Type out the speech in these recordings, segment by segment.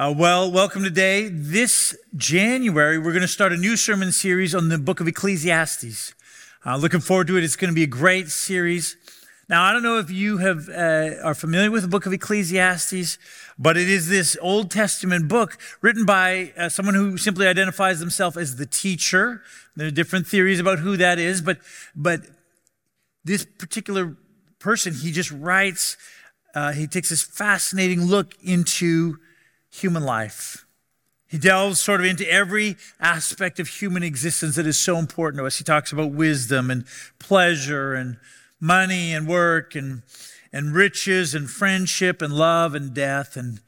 Uh, well, welcome today. This January, we're going to start a new sermon series on the book of Ecclesiastes. Uh, looking forward to it. It's going to be a great series. Now, I don't know if you have uh, are familiar with the book of Ecclesiastes, but it is this Old Testament book written by uh, someone who simply identifies themselves as the teacher. There are different theories about who that is, but but this particular person, he just writes. Uh, he takes this fascinating look into human life. He delves sort of into every aspect of human existence that is so important to us. He talks about wisdom and pleasure and money and work and, and riches and friendship and love and death and,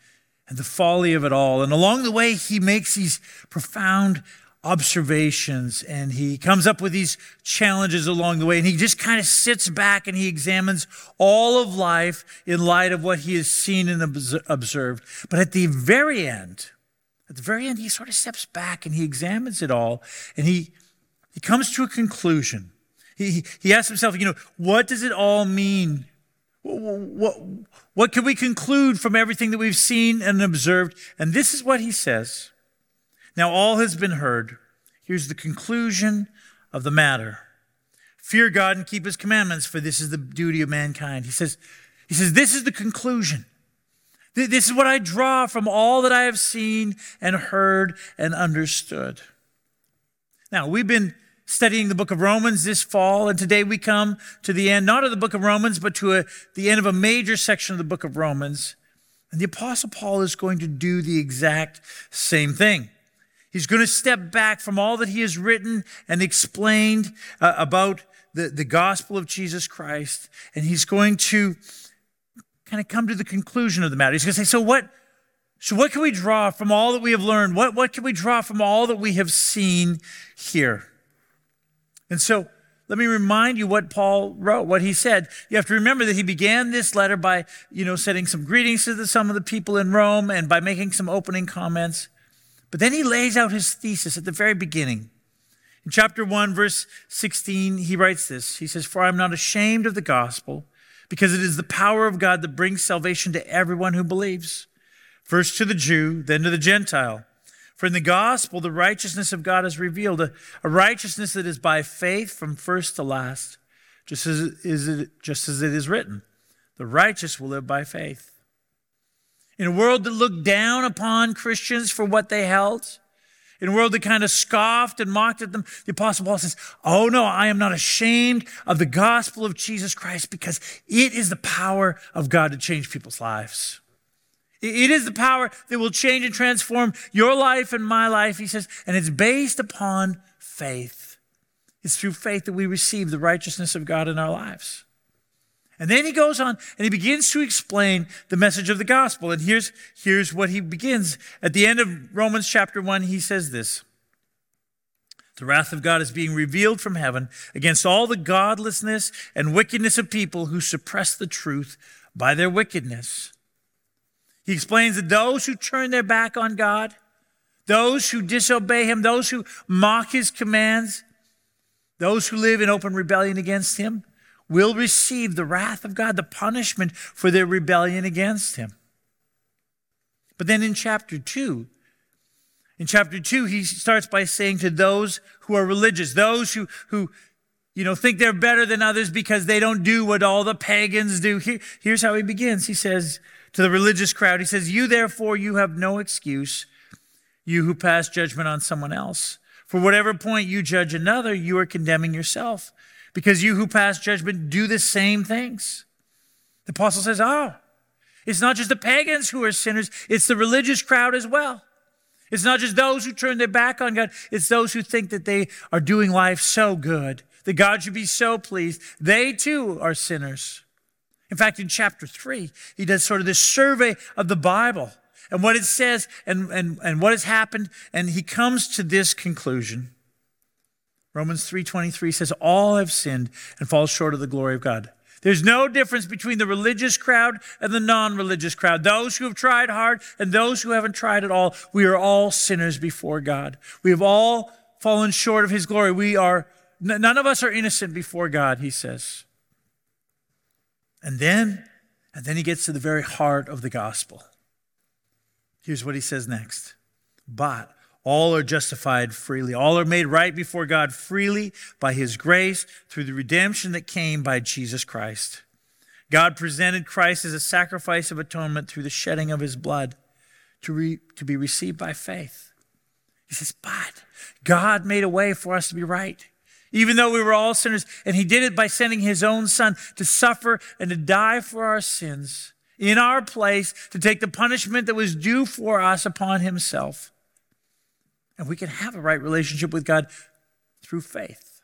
and the folly of it all. And along the way, he makes these profound observations and he comes up with these challenges along the way and he just kind of sits back and he examines all of life in light of what he has seen and observed. But at the very end at the very end he sort of steps back and he examines it all and he he comes to a conclusion. He he asks himself you know what does it all mean? What, what, what can we conclude from everything that we've seen and observed? And this is what he says now all has been heard. Here's the conclusion of the matter. Fear God and keep his commandments, for this is the duty of mankind. He says, he says, this is the conclusion. This is what I draw from all that I have seen and heard and understood. Now, we've been studying the book of Romans this fall, and today we come to the end, not of the book of Romans, but to a, the end of a major section of the book of Romans. And the Apostle Paul is going to do the exact same thing. He's going to step back from all that he has written and explained uh, about the, the gospel of Jesus Christ. And he's going to kind of come to the conclusion of the matter. He's going to say, so what, so what can we draw from all that we have learned? What, what can we draw from all that we have seen here? And so let me remind you what Paul wrote, what he said. You have to remember that he began this letter by, you know, sending some greetings to the, some of the people in Rome and by making some opening comments. But then he lays out his thesis at the very beginning. In chapter 1, verse 16, he writes this. He says, For I am not ashamed of the gospel, because it is the power of God that brings salvation to everyone who believes, first to the Jew, then to the Gentile. For in the gospel, the righteousness of God is revealed, a, a righteousness that is by faith from first to last, just as, it, just as it is written. The righteous will live by faith in a world that looked down upon Christians for what they held, in a world that kind of scoffed and mocked at them, the Apostle Paul says, Oh no, I am not ashamed of the gospel of Jesus Christ because it is the power of God to change people's lives. It is the power that will change and transform your life and my life, he says, and it's based upon faith. It's through faith that we receive the righteousness of God in our lives. And then he goes on and he begins to explain the message of the gospel. And here's, here's what he begins. At the end of Romans chapter 1, he says this The wrath of God is being revealed from heaven against all the godlessness and wickedness of people who suppress the truth by their wickedness. He explains that those who turn their back on God, those who disobey him, those who mock his commands, those who live in open rebellion against him, will receive the wrath of God, the punishment for their rebellion against him. But then in chapter 2, in chapter 2, he starts by saying to those who are religious, those who, who you know, think they're better than others because they don't do what all the pagans do. Here, here's how he begins. He says to the religious crowd, he says, You therefore, you have no excuse, you who pass judgment on someone else. For whatever point you judge another, you are condemning yourself because you who pass judgment do the same things. The apostle says, Oh, it's not just the pagans who are sinners, it's the religious crowd as well. It's not just those who turn their back on God, it's those who think that they are doing life so good, that God should be so pleased. They too are sinners. In fact, in chapter three, he does sort of this survey of the Bible and what it says and, and, and what has happened, and he comes to this conclusion. Romans 3:23 says all have sinned and fall short of the glory of God. There's no difference between the religious crowd and the non-religious crowd. Those who have tried hard and those who haven't tried at all. We are all sinners before God. We have all fallen short of his glory. We are none of us are innocent before God, he says. And then and then he gets to the very heart of the gospel. Here's what he says next. But all are justified freely. All are made right before God freely by his grace through the redemption that came by Jesus Christ. God presented Christ as a sacrifice of atonement through the shedding of his blood to, re, to be received by faith. He says, but God made a way for us to be right. Even though we were all sinners, and he did it by sending his own son to suffer and to die for our sins in our place, to take the punishment that was due for us upon himself. And we can have a right relationship with God through faith.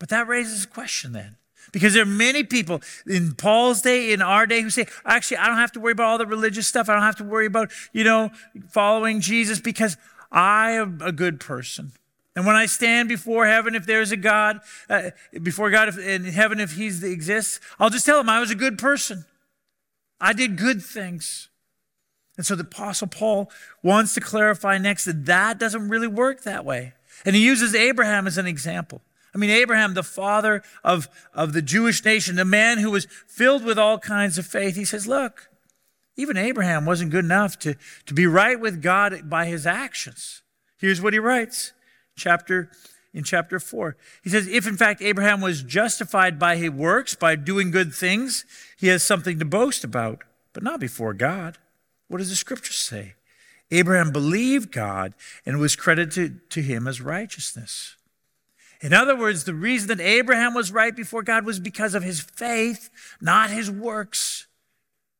But that raises a question then. Because there are many people in Paul's day, in our day, who say, actually, I don't have to worry about all the religious stuff. I don't have to worry about, you know, following Jesus because I am a good person. And when I stand before heaven, if there's a God, uh, before God in heaven, if He exists, I'll just tell Him I was a good person. I did good things. And so the Apostle Paul wants to clarify next that that doesn't really work that way. And he uses Abraham as an example. I mean, Abraham, the father of, of the Jewish nation, the man who was filled with all kinds of faith, he says, Look, even Abraham wasn't good enough to, to be right with God by his actions. Here's what he writes chapter, in chapter 4. He says, If in fact Abraham was justified by his works, by doing good things, he has something to boast about, but not before God. What does the scripture say? Abraham believed God and was credited to him as righteousness. In other words, the reason that Abraham was right before God was because of his faith, not his works.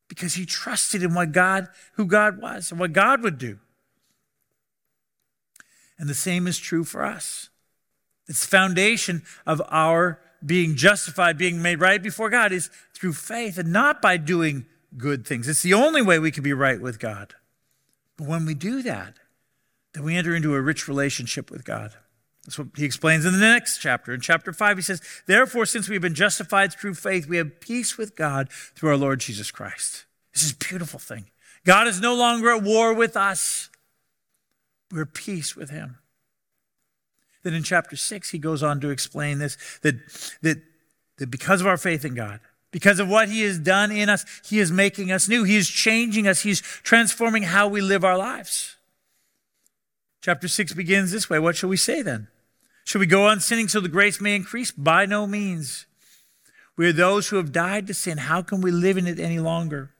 Because he trusted in what God, who God was and what God would do. And the same is true for us. It's the foundation of our being justified, being made right before God is through faith and not by doing good things. It's the only way we can be right with God. But when we do that, then we enter into a rich relationship with God. That's what he explains in the next chapter. In chapter 5, he says, Therefore, since we have been justified through faith, we have peace with God through our Lord Jesus Christ. This is a beautiful thing. God is no longer at war with us, we're at peace with him. Then in chapter 6, he goes on to explain this that, that, that because of our faith in God, because of what he has done in us, he is making us new. He is changing us. He's transforming how we live our lives. Chapter 6 begins this way. What shall we say then? Shall we go on sinning so the grace may increase? By no means. We are those who have died to sin. How can we live in it any longer?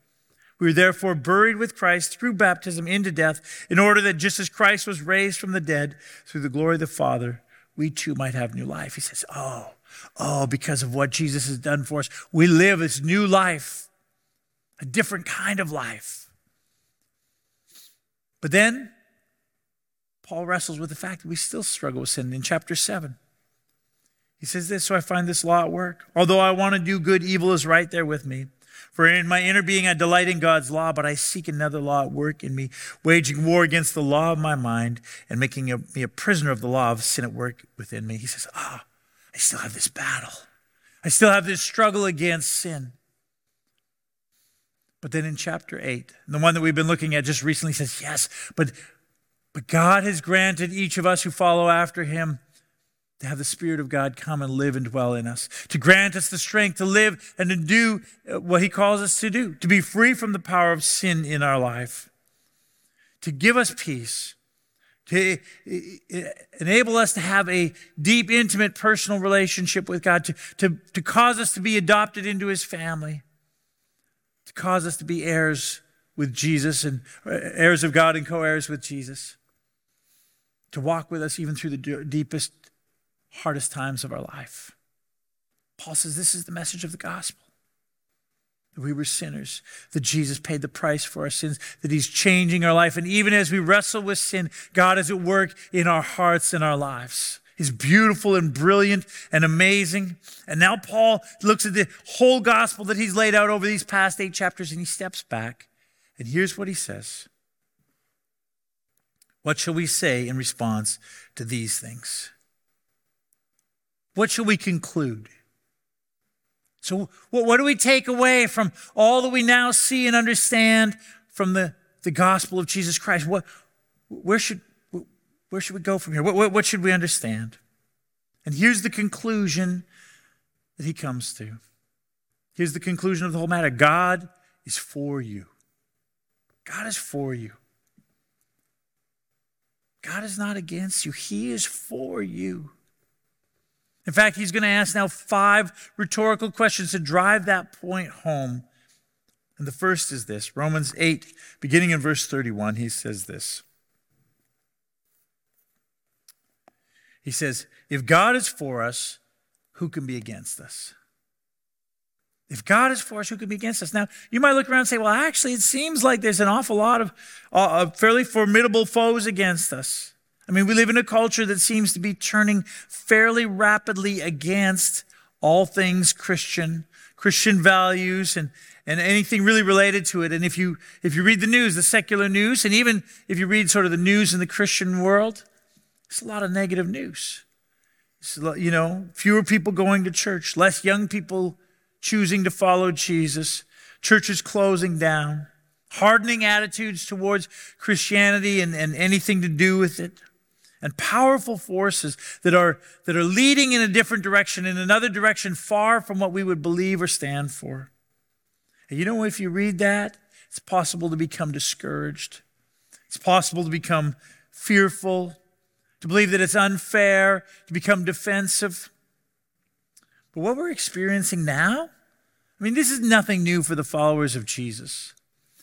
We are therefore buried with Christ through baptism into death, in order that just as Christ was raised from the dead through the glory of the Father, we too might have new life. He says, Oh, oh, because of what Jesus has done for us, we live this new life, a different kind of life. But then Paul wrestles with the fact that we still struggle with sin in chapter 7. He says this, so I find this law at work. Although I want to do good, evil is right there with me. For in my inner being I delight in God's law, but I seek another law at work in me, waging war against the law of my mind and making a, me a prisoner of the law of sin at work within me. He says, Ah, I still have this battle. I still have this struggle against sin. But then in chapter 8, the one that we've been looking at just recently says, Yes, but but God has granted each of us who follow after him to have the Spirit of God come and live and dwell in us, to grant us the strength to live and to do uh, what he calls us to do, to be free from the power of sin in our life, to give us peace, to enable us to have a deep, intimate, personal relationship with God, to, to, to cause us to be adopted into his family, to cause us to be heirs with Jesus and uh, heirs of God and co heirs with Jesus to walk with us even through the deepest, hardest times of our life. Paul says this is the message of the gospel. We were sinners, that Jesus paid the price for our sins, that He's changing our life. And even as we wrestle with sin, God is at work in our hearts and our lives. He's beautiful and brilliant and amazing. And now Paul looks at the whole gospel that he's laid out over these past eight chapters and he steps back. And here's what he says what shall we say in response to these things? What shall we conclude? So, what do we take away from all that we now see and understand from the, the gospel of Jesus Christ? What, where, should, where should we go from here? What, what, what should we understand? And here's the conclusion that he comes to. Here's the conclusion of the whole matter God is for you. God is for you. God is not against you, He is for you. In fact, he's going to ask now five rhetorical questions to drive that point home. And the first is this Romans 8, beginning in verse 31, he says this. He says, If God is for us, who can be against us? If God is for us, who can be against us? Now, you might look around and say, well, actually, it seems like there's an awful lot of uh, fairly formidable foes against us. I mean, we live in a culture that seems to be turning fairly rapidly against all things Christian, Christian values, and, and anything really related to it. And if you, if you read the news, the secular news, and even if you read sort of the news in the Christian world, it's a lot of negative news. It's, you know, fewer people going to church, less young people choosing to follow Jesus, churches closing down, hardening attitudes towards Christianity and, and anything to do with it, and powerful forces that are, that are leading in a different direction, in another direction far from what we would believe or stand for. And you know, if you read that, it's possible to become discouraged. It's possible to become fearful, to believe that it's unfair, to become defensive. But what we're experiencing now, I mean, this is nothing new for the followers of Jesus.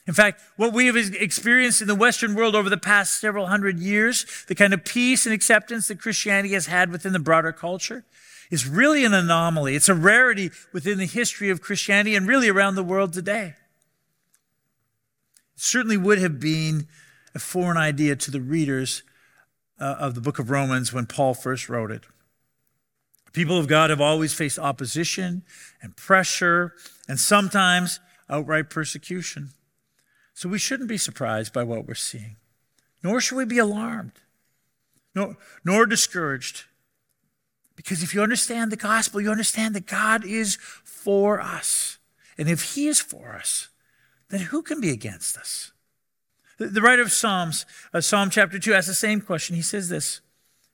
In fact, what we have experienced in the Western world over the past several hundred years, the kind of peace and acceptance that Christianity has had within the broader culture, is really an anomaly. It's a rarity within the history of Christianity and really around the world today. It certainly would have been a foreign idea to the readers uh, of the book of Romans when Paul first wrote it. People of God have always faced opposition and pressure and sometimes outright persecution. So we shouldn't be surprised by what we're seeing, nor should we be alarmed, nor, nor discouraged. Because if you understand the gospel, you understand that God is for us. And if He is for us, then who can be against us? The, writer of Psalms, uh, Psalm chapter 2, asks the same question. He says this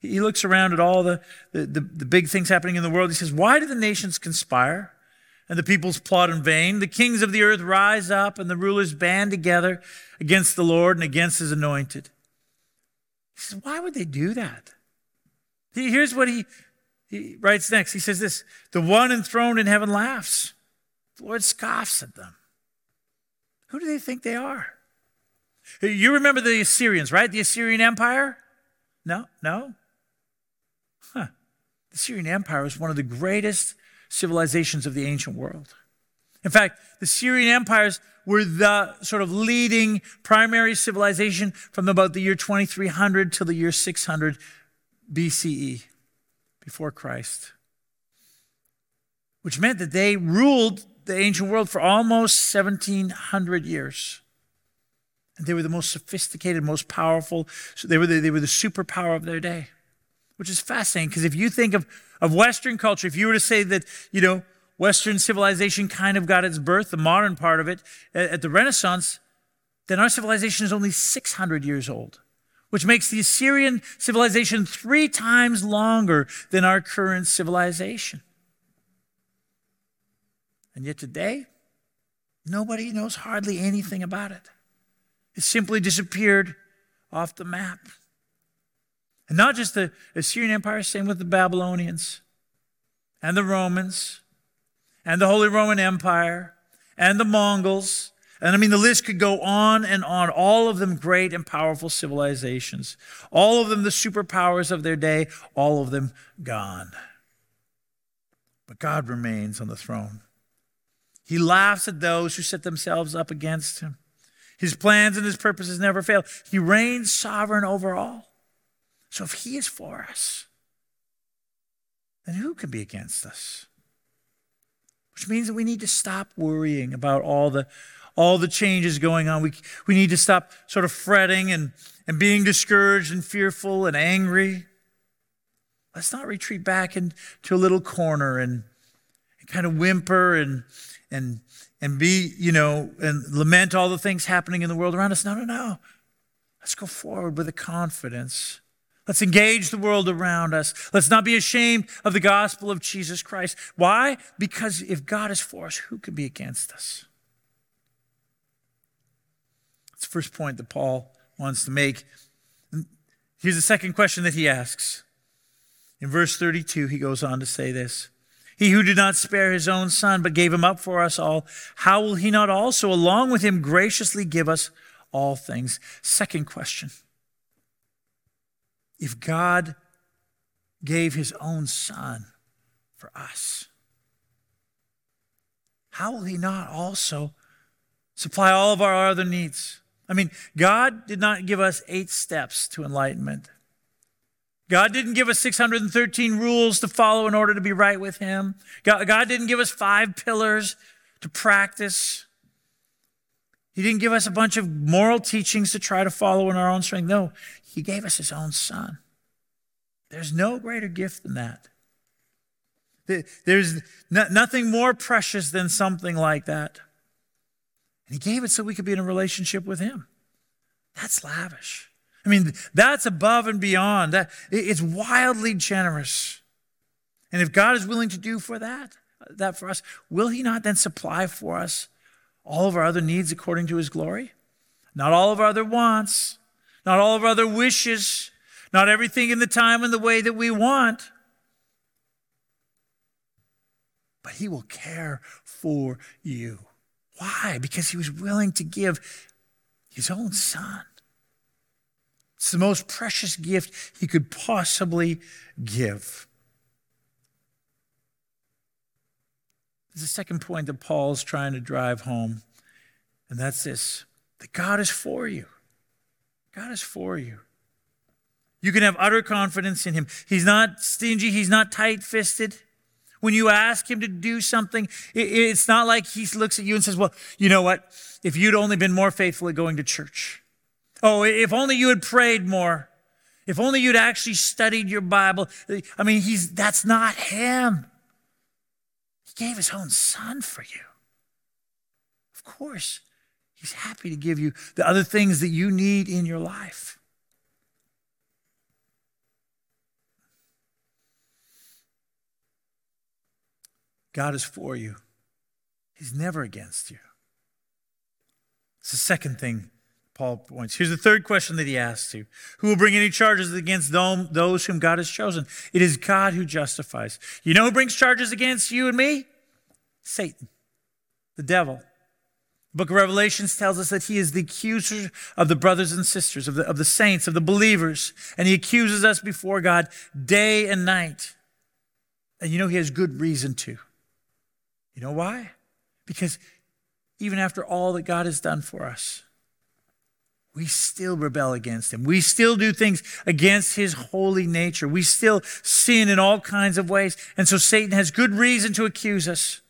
he looks around at all the, the, the, the big things happening in the world. He says, Why do the nations conspire and the peoples plot in vain? The kings of the earth rise up and the rulers band together against the Lord and against his anointed. He says, Why would they do that? Here's what he, he writes next. He says this The one enthroned in heaven laughs, the Lord scoffs at them. Who do they think they are? You remember the Assyrians, right? The Assyrian Empire? No, no. Huh. The Assyrian Empire was one of the greatest civilizations of the ancient world. In fact, the Assyrian empires were the sort of leading primary civilization from about the year 2300 till the year 600 BCE, before Christ, which meant that they ruled the ancient world for almost 1700 years. And they were the most sophisticated, most powerful. So they were the, they were the superpower of their day which is fascinating because if you think of, of Western culture, if you were to say that, you know, Western civilization kind of got its birth, the modern part of it, at, at the Renaissance, then our civilization is only 600 years old, which makes the Assyrian civilization three times longer than our current civilization. And yet today, nobody knows hardly anything about it. It simply disappeared off the map. And not just the Assyrian Empire, same with the Babylonians and the Romans and the Holy Roman Empire and the Mongols. And I mean, the list could go on and on. All of them great and powerful civilizations. All of them the superpowers of their day. All of them gone. But God remains on the throne. He laughs at those who set themselves up against him. His plans and his purposes never fail. He reigns sovereign over all. So if he is for us, then who can be against us? Which means that we need to stop worrying about all the all the changes going on. We, we need to stop sort of fretting and, and being discouraged and fearful and angry. Let's not retreat back into a little corner and, and kind of whimper and, and, and be, you know, and lament all the things happening in the world around us. No, no, no. Let's go forward with a confidence Let's engage the world around us. Let's not be ashamed of the gospel of Jesus Christ. Why? Because if God is for us, who can be against us? That's the first point that Paul wants to make. Here's the second question that he asks. In verse 32, he goes on to say this He who did not spare his own son, but gave him up for us all, how will he not also, along with him, graciously give us all things? Second question. If God gave his own son for us, how will he not also supply all of our other needs? I mean, God did not give us eight steps to enlightenment. God didn't give us 613 rules to follow in order to be right with Him. God, God didn't give us five pillars to practice. He didn't give us a bunch of moral teachings to try to follow in our own strength. No, He gave us His own Son. There's no greater gift than that. There's nothing more precious than something like that. And He gave it so we could be in a relationship with Him. That's lavish. I mean, that's above and beyond. That it's wildly generous. And if God is willing to do for that, that for us, will He not then supply for us all of our other needs according to His glory? Not all of our other wants, not all of our other wishes, not everything in the time and the way that we want. But He will care for you. Why? Because He was willing to give His own Son. It's the most precious gift he could possibly give. There's a second point that Paul's trying to drive home, and that's this that God is for you. God is for you. You can have utter confidence in him. He's not stingy, he's not tight fisted. When you ask him to do something, it's not like he looks at you and says, Well, you know what? If you'd only been more faithful at going to church, Oh, if only you had prayed more. If only you'd actually studied your Bible. I mean, he's, that's not him. He gave his own son for you. Of course, he's happy to give you the other things that you need in your life. God is for you. He's never against you. It's the second thing Paul points. Here's the third question that he asks you Who will bring any charges against those whom God has chosen? It is God who justifies. You know who brings charges against you and me? Satan, the devil. The book of Revelations tells us that he is the accuser of the brothers and sisters, of the, of the saints, of the believers, and he accuses us before God day and night. And you know he has good reason to. You know why? Because even after all that God has done for us, we still rebel against him. We still do things against his holy nature. We still sin in all kinds of ways. And so Satan has good reason to accuse us.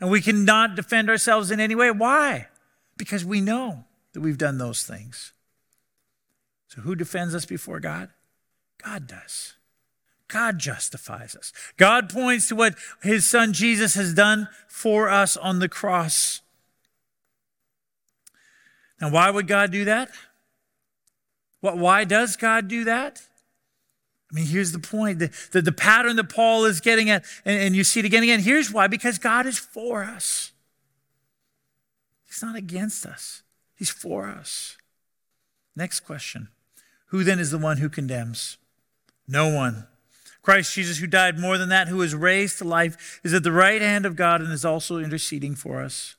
And we cannot defend ourselves in any way. Why? Because we know that we've done those things. So who defends us before God? God does. God justifies us. God points to what his son Jesus has done for us on the cross. Now, why would God do that? What, why does God do that? I mean, here's the point the, the, the pattern that Paul is getting at, and, and you see it again and again. Here's why because God is for us, He's not against us, He's for us. Next question Who then is the one who condemns? No one. Christ Jesus, who died more than that, who was raised to life, is at the right hand of God and is also interceding for us.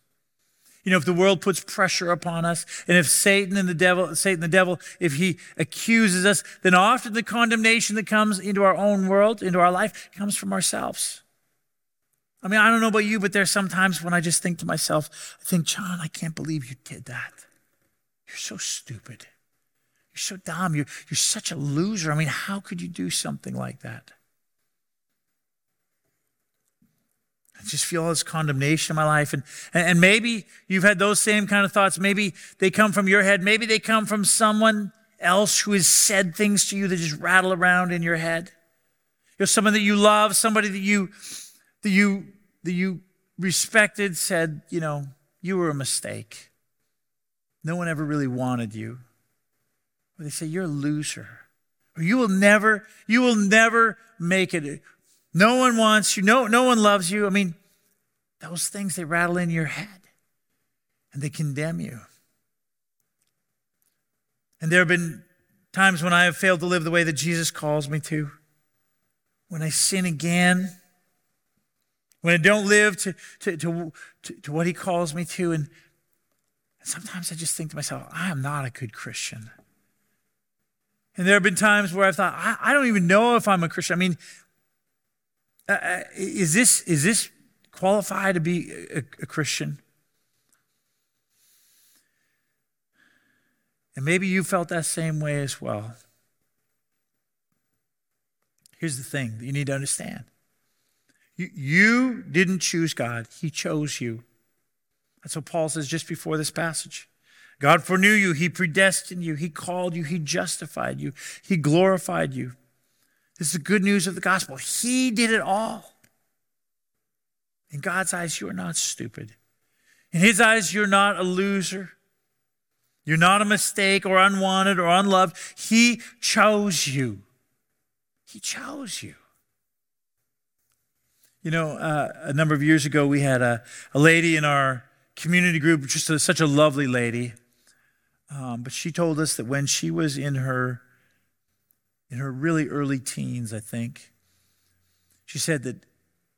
You know, if the world puts pressure upon us, and if Satan and the devil, Satan the devil, if he accuses us, then often the condemnation that comes into our own world, into our life, comes from ourselves. I mean, I don't know about you, but there's sometimes when I just think to myself, I think, John, I can't believe you did that. You're so stupid. You're so dumb. You're, you're such a loser. I mean, how could you do something like that? I just feel all this condemnation in my life. And, and maybe you've had those same kind of thoughts. Maybe they come from your head. Maybe they come from someone else who has said things to you that just rattle around in your head. You're someone that you love, somebody that you, that you, that you respected said, you know, you were a mistake. No one ever really wanted you. Or they say, you're a loser. Or you will never, you will never make it. No one wants you. No, no one loves you. I mean, those things, they rattle in your head and they condemn you. And there have been times when I have failed to live the way that Jesus calls me to, when I sin again, when I don't live to, to, to, to, to what he calls me to. And, and sometimes I just think to myself, I am not a good Christian. And there have been times where I've thought, I, I don't even know if I'm a Christian. I mean, uh, uh is this is this qualified to be a, a Christian? And maybe you felt that same way as well. Here's the thing that you need to understand you, you didn't choose God, He chose you. That's what Paul says just before this passage. God foreknew you, He predestined you, He called you, He justified you, He glorified you. This is the good news of the gospel. He did it all. In God's eyes, you are not stupid. In His eyes, you're not a loser. You're not a mistake or unwanted or unloved. He chose you. He chose you. You know, uh, a number of years ago, we had a, a lady in our community group, just a, such a lovely lady. Um, but she told us that when she was in her in her really early teens, I think, she said that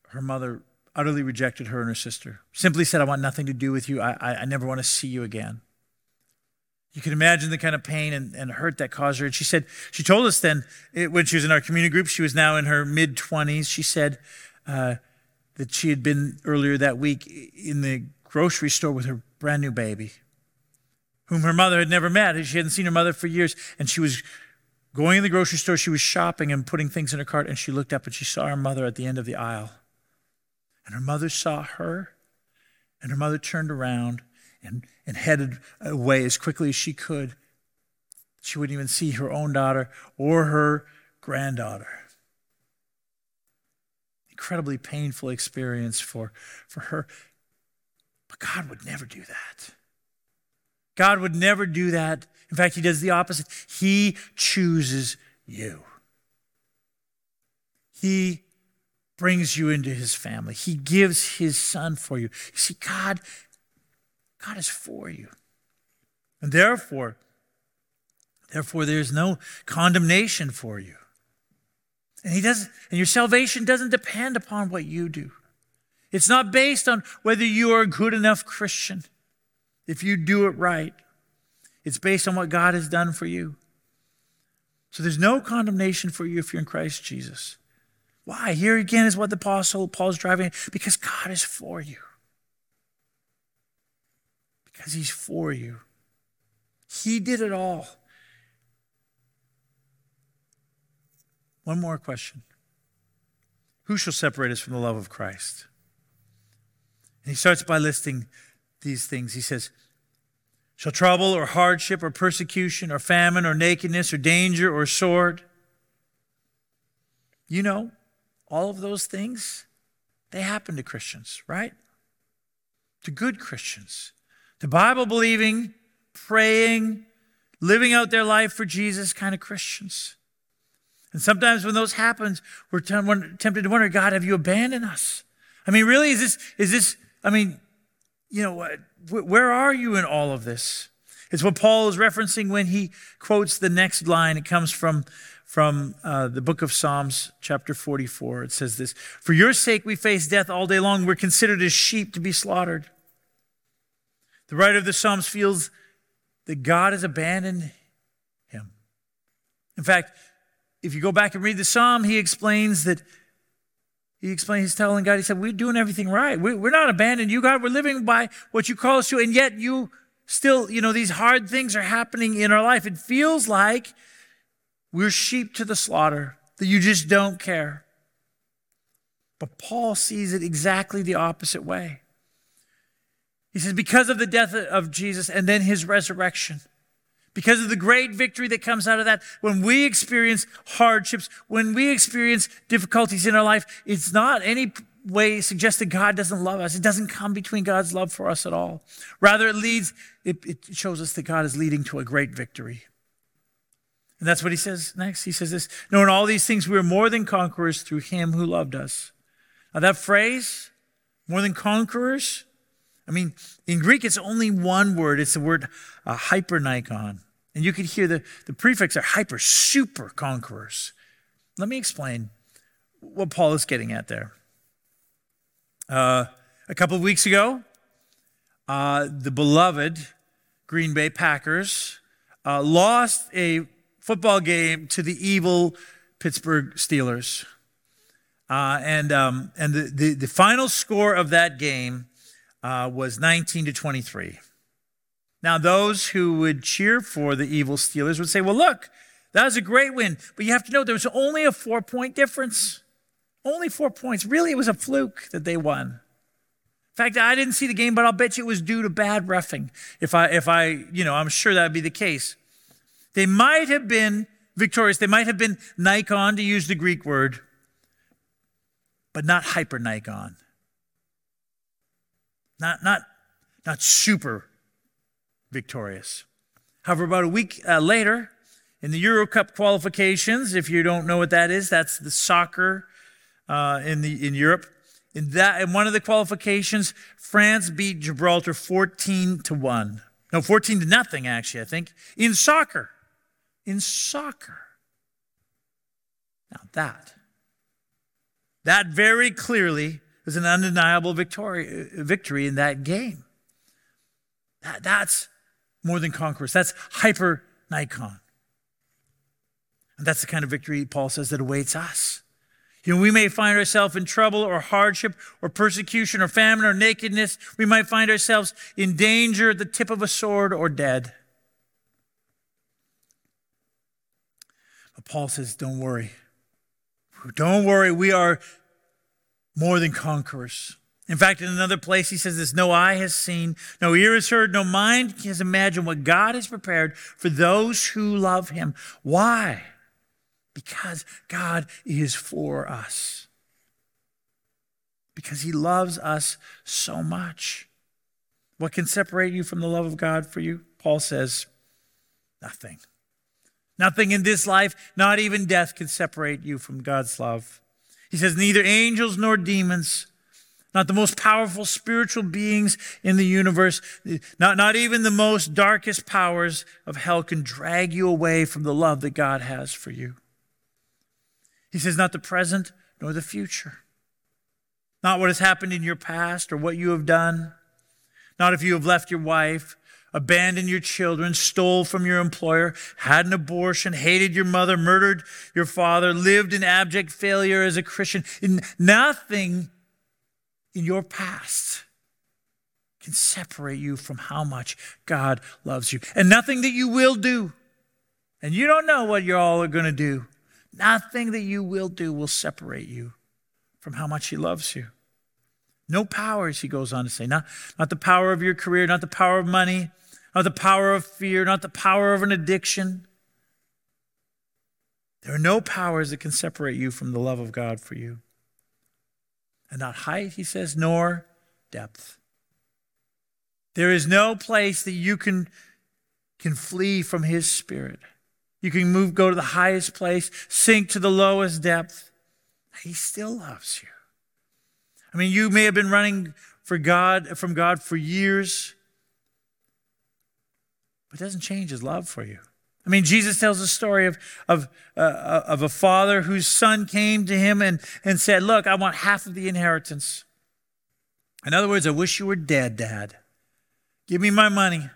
her mother utterly rejected her and her sister. Simply said, "I want nothing to do with you. I, I, I never want to see you again." You can imagine the kind of pain and, and hurt that caused her. And she said, she told us then, it, when she was in our community group, she was now in her mid 20s. She said uh, that she had been earlier that week in the grocery store with her brand new baby, whom her mother had never met. She hadn't seen her mother for years. And she was going in the grocery store, she was shopping and putting things in her cart. And she looked up and she saw her mother at the end of the aisle. And her mother saw her, and her mother turned around and, and headed away as quickly as she could. She wouldn't even see her own daughter or her granddaughter. Incredibly painful experience for, for her. But God would never do that. God would never do that. In fact, He does the opposite. He chooses you. He brings you into His family, He gives His Son for you. You see, God God is for you. And therefore, therefore there's no condemnation for you. And he doesn't and your salvation doesn't depend upon what you do. It's not based on whether you are a good enough Christian. If you do it right, it's based on what God has done for you. So there's no condemnation for you if you're in Christ Jesus. Why? Here again is what the apostle Paul's driving because God is for you. Because he's for you. He did it all. One more question Who shall separate us from the love of Christ? And he starts by listing these things. He says, Shall trouble or hardship or persecution or famine or nakedness or danger or sword? You know, all of those things, they happen to Christians, right? To good Christians to Bible believing, praying, living out their life for Jesus kind of Christians. And sometimes when those happens, we're tempted to wonder, God, have you abandoned us? I mean, really, is this, is this, I mean, you know, where are you in all of this? It's what Paul is referencing when he quotes the next line. It comes from, from uh, the book of Psalms, chapter 44. It says this For your sake we face death all day long. We're considered as sheep to be slaughtered. The writer of the Psalms feels that God has abandoned him. In fact, if you go back and read the Psalm, he explains that he explains, he's telling God, he said, We're doing everything right. We're not abandoning you, God. We're living by what you call us to, and yet you still, you know, these hard things are happening in our life. It feels like we're sheep to the slaughter, that you just don't care. But Paul sees it exactly the opposite way. He says, because of the death of Jesus and then his resurrection, because of the great victory that comes out of that, when we experience hardships, when we experience difficulties in our life, it's not any way suggests that God doesn't love us. It doesn't come between God's love for us at all. Rather, it leads, it, it shows us that God is leading to a great victory. And that's what he says next. He says this, knowing all these things, we are more than conquerors through him who loved us. Now that phrase, more than conquerors, I mean, in Greek, it's only one word. It's the word uh, hypernikon. And you could hear the, the prefix are hyper, super conquerors. Let me explain what Paul is getting at there. Uh, a couple of weeks ago, uh, the beloved Green Bay Packers uh, lost a football game to the evil Pittsburgh Steelers. Uh, and um, and the, the, the, final score of that game uh, was 19 to 23. Now, those who would cheer for the evil Steelers would say, well, look, that was a great win. But you have to know there was only a four point difference. Only four points. Really, it was a fluke that they won. In fact, I didn't see the game, but I'll bet you it was due to bad roughing. If I, if I, you know, I'm sure that would be the case. They might have been victorious. They might have been Nikon, to use the Greek word, but not hyper Nikon. Not, not, not super victorious. However, about a week uh, later, in the Euro Cup qualifications, if you don't know what that is, that's the soccer uh, in the in Europe. In that, in one of the qualifications, France beat Gibraltar 14 to one. No, 14 to nothing, actually. I think in soccer. In soccer. Now that, that very clearly was an undeniable victory, victory in that game. That, that's more than conquerors. That's hyper Nikon. And that's the kind of victory Paul says that awaits us. You know, we may find ourselves in trouble or hardship or persecution or famine or nakedness. We might find ourselves in danger at the tip of a sword or dead. But Paul says, don't worry. Don't worry. We are more than conquerors. In fact, in another place, he says this No eye has seen, no ear has heard, no mind has imagined what God has prepared for those who love him. Why? Because God is for us. Because he loves us so much. What can separate you from the love of God for you? Paul says, nothing. Nothing in this life, not even death, can separate you from God's love. He says, neither angels nor demons not the most powerful spiritual beings in the universe, not, not even the most darkest powers of hell can drag you away from the love that God has for you. He says, not the present nor the future. Not what has happened in your past or what you have done. Not if you have left your wife, abandoned your children, stole from your employer, had an abortion, hated your mother, murdered your father, lived in abject failure as a Christian. Nothing in your past can separate you from how much God loves you. And nothing that you will do, and you don't know what you're all going to do, nothing that you will do will separate you from how much He loves you. No powers, he goes on to say, not, not the power of your career, not the power of money, not the power of fear, not the power of an addiction. There are no powers that can separate you from the love of God for you. And not height, he says, nor depth. There is no place that you can, can flee from his spirit. You can move, go to the highest place, sink to the lowest depth. He still loves you. I mean, you may have been running for God, from God for years, but it doesn't change his love for you. I mean, Jesus tells a story of, of, uh, of a father whose son came to him and, and said, Look, I want half of the inheritance. In other words, I wish you were dead, Dad. Give me my money.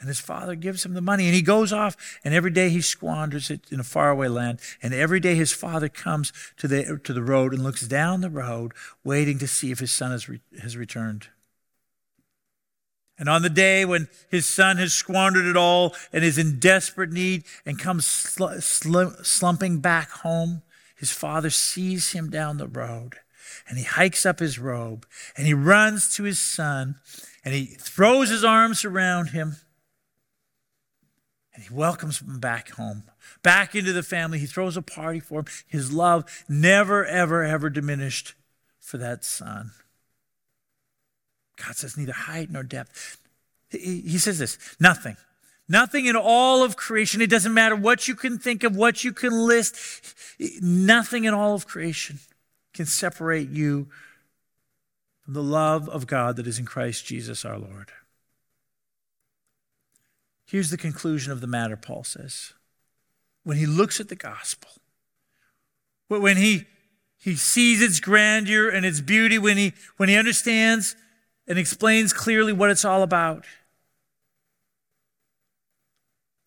And his father gives him the money, and he goes off, and every day he squanders it in a faraway land. And every day his father comes to the, to the road and looks down the road, waiting to see if his son has, re, has returned. And on the day when his son has squandered it all and is in desperate need and comes sl- sl- slumping back home, his father sees him down the road and he hikes up his robe and he runs to his son and he throws his arms around him and he welcomes him back home, back into the family. He throws a party for him. His love never, ever, ever diminished for that son. God says neither height nor depth. He says this nothing. Nothing in all of creation. It doesn't matter what you can think of, what you can list. Nothing in all of creation can separate you from the love of God that is in Christ Jesus our Lord. Here's the conclusion of the matter, Paul says. When he looks at the gospel, when he, he sees its grandeur and its beauty, when he, when he understands and explains clearly what it's all about,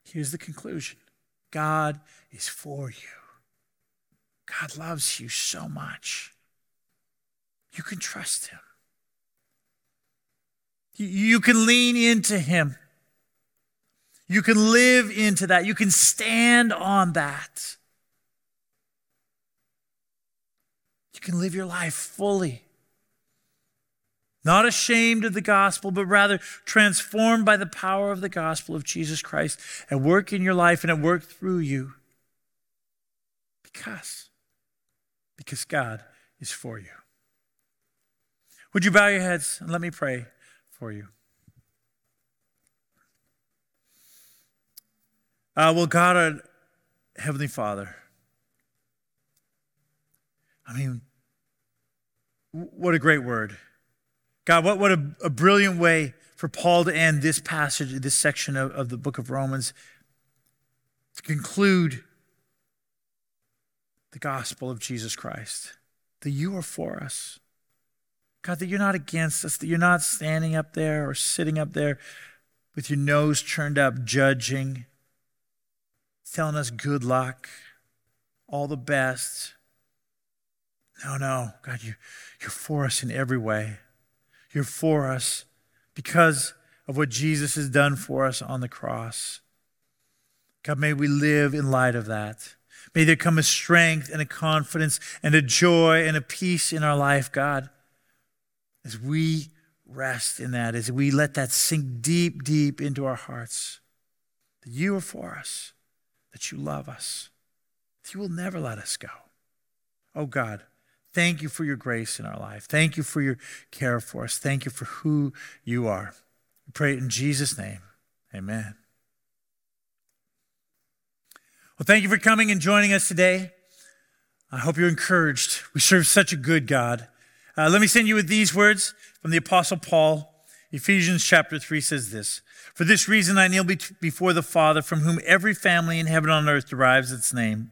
here's the conclusion God is for you. God loves you so much. You can trust Him. You can lean into Him. You can live into that. You can stand on that. You can live your life fully. Not ashamed of the gospel, but rather transformed by the power of the gospel of Jesus Christ at work in your life and at work through you. Because, because God is for you. Would you bow your heads and let me pray for you? Uh, well, God, our Heavenly Father, I mean, what a great word. God, what, what a, a brilliant way for Paul to end this passage, this section of, of the book of Romans, to conclude the gospel of Jesus Christ, that you are for us. God, that you're not against us, that you're not standing up there or sitting up there with your nose turned up, judging telling us good luck, all the best. No, no, God, you, you're for us in every way. You're for us because of what Jesus has done for us on the cross. God, may we live in light of that. May there come a strength and a confidence and a joy and a peace in our life, God, as we rest in that, as we let that sink deep, deep into our hearts. That you are for us that you love us, that you will never let us go. Oh God, thank you for your grace in our life. Thank you for your care for us. Thank you for who you are. We pray it in Jesus' name. Amen. Well, thank you for coming and joining us today. I hope you're encouraged. We serve such a good God. Uh, let me send you with these words from the Apostle Paul. Ephesians chapter 3 says this for this reason, I kneel before the Father, from whom every family in heaven and on earth derives its name.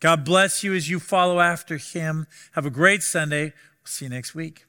God bless you as you follow after him. Have a great Sunday. We'll see you next week.